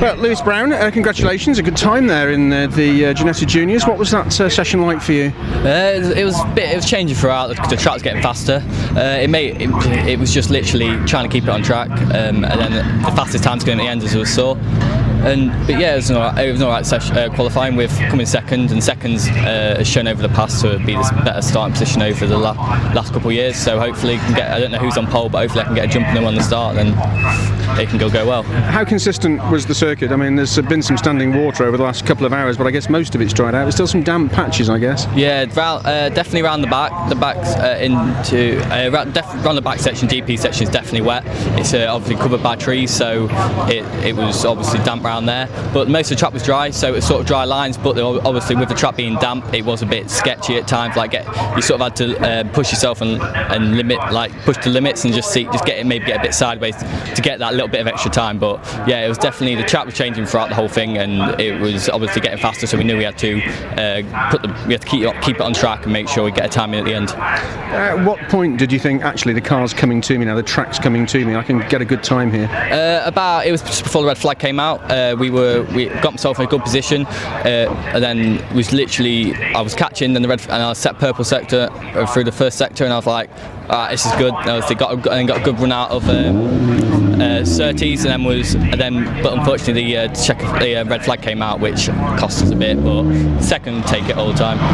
Well, Lewis Brown, uh, congratulations! A good time there in uh, the uh, Ginetta Juniors. What was that uh, session like for you? Uh, it, was, a bit, it was changing throughout. The, the track was getting faster. Uh, it it, it was just literally trying to keep it on track, um, and then the fastest time to the end as we saw. And but yeah, it was an alright, it was an alright session, uh, qualifying with coming second, and seconds uh, has shown over the past to be this better starting position over the la- last couple of years. So hopefully, can get. I don't know who's on pole, but hopefully I can get a jump on them on the start, and it can go go well. How consistent was the circuit? I mean, there's been some standing water over the last couple of hours, but I guess most of it's dried out. There's still some damp patches, I guess. Yeah, uh, definitely around the back. The back uh, into uh, round, def- around the back section, GP section is definitely wet. It's uh, obviously covered by trees, so it, it was obviously damp around there. But most of the track was dry, so it was sort of dry lines. But obviously, with the track being damp, it was a bit sketchy at times. Like get you sort of had to uh, push yourself and, and limit, like push the limits and just see, just get it maybe get a bit sideways to get that little bit of extra time. But yeah, it was definitely the track was changing throughout the whole thing, and it was obviously getting faster. So we knew we had to uh, put the, we had to keep keep it on track and make sure we get a time in at the end. At what point did you think actually the car's coming to me now? The track's coming to me. I can get a good time here. Uh, about it was just before the red flag came out. Uh, we were we got myself in a good position, uh, and then was literally I was catching, and the red and I set purple sector uh, through the first sector, and I was like, ah, this is good. And I got and got a good run out of. Um, uh, Surtees and then was and then but unfortunately the uh, check the uh, red flag came out which cost us a bit but second take it all the time